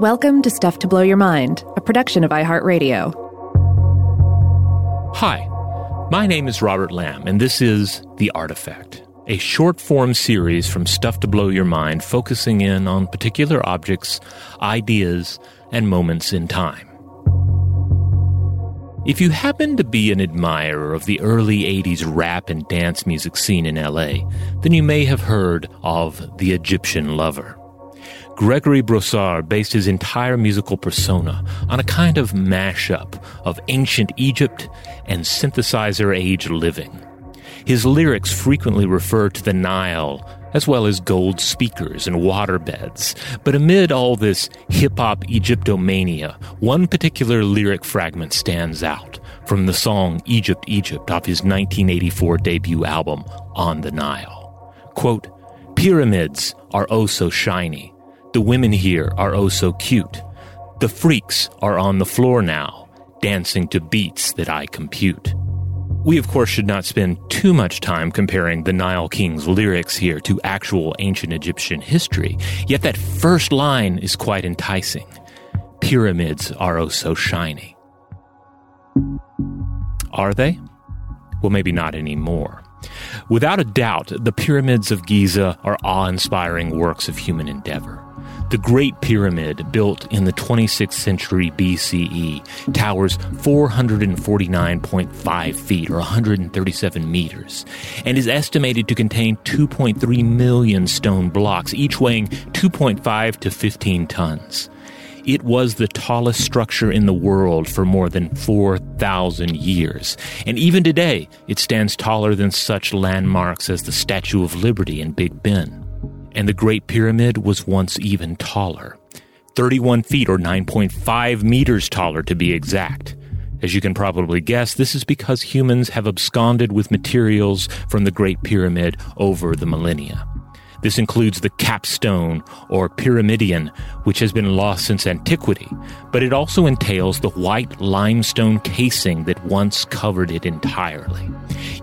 Welcome to Stuff to Blow Your Mind, a production of iHeartRadio. Hi, my name is Robert Lamb, and this is The Artifact, a short form series from Stuff to Blow Your Mind focusing in on particular objects, ideas, and moments in time. If you happen to be an admirer of the early 80s rap and dance music scene in LA, then you may have heard of The Egyptian Lover. Gregory Broussard based his entire musical persona on a kind of mashup of ancient Egypt and synthesizer age living. His lyrics frequently refer to the Nile, as well as gold speakers and waterbeds. But amid all this hip hop Egyptomania, one particular lyric fragment stands out from the song Egypt, Egypt off his 1984 debut album, On the Nile. Quote, Pyramids are oh so shiny. The women here are oh so cute. The freaks are on the floor now, dancing to beats that I compute. We, of course, should not spend too much time comparing the Nile King's lyrics here to actual ancient Egyptian history, yet that first line is quite enticing. Pyramids are oh so shiny. Are they? Well, maybe not anymore. Without a doubt, the pyramids of Giza are awe inspiring works of human endeavor. The Great Pyramid, built in the 26th century BCE, towers 449.5 feet or 137 meters and is estimated to contain 2.3 million stone blocks, each weighing 2.5 to 15 tons. It was the tallest structure in the world for more than 4,000 years. And even today, it stands taller than such landmarks as the Statue of Liberty and Big Ben and the Great Pyramid was once even taller 31 feet or 9.5 meters taller to be exact. As you can probably guess, this is because humans have absconded with materials from the Great Pyramid over the millennia. This includes the capstone or pyramidion, which has been lost since antiquity, but it also entails the white limestone casing that once covered it entirely.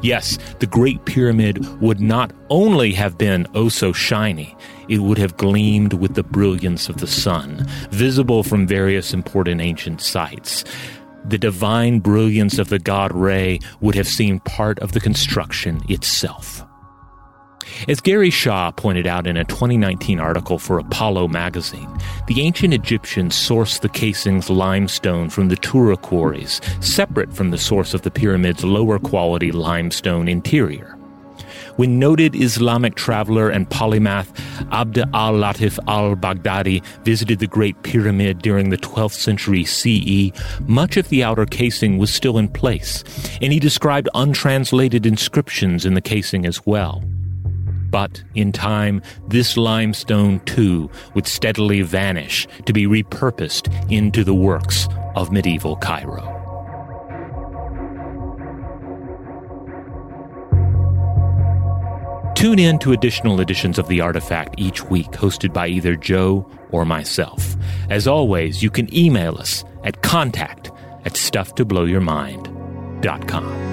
Yes, the Great Pyramid would not only have been oh so shiny, it would have gleamed with the brilliance of the sun, visible from various important ancient sites. The divine brilliance of the god Re would have seemed part of the construction itself. As Gary Shaw pointed out in a 2019 article for Apollo magazine, the ancient Egyptians sourced the casing's limestone from the Tura quarries, separate from the source of the pyramid's lower quality limestone interior. When noted Islamic traveler and polymath Abd al Latif al Baghdadi visited the Great Pyramid during the 12th century CE, much of the outer casing was still in place, and he described untranslated inscriptions in the casing as well. But in time, this limestone too would steadily vanish to be repurposed into the works of medieval Cairo. Tune in to additional editions of The Artifact each week, hosted by either Joe or myself. As always, you can email us at contact at stufftoblowyourmind.com.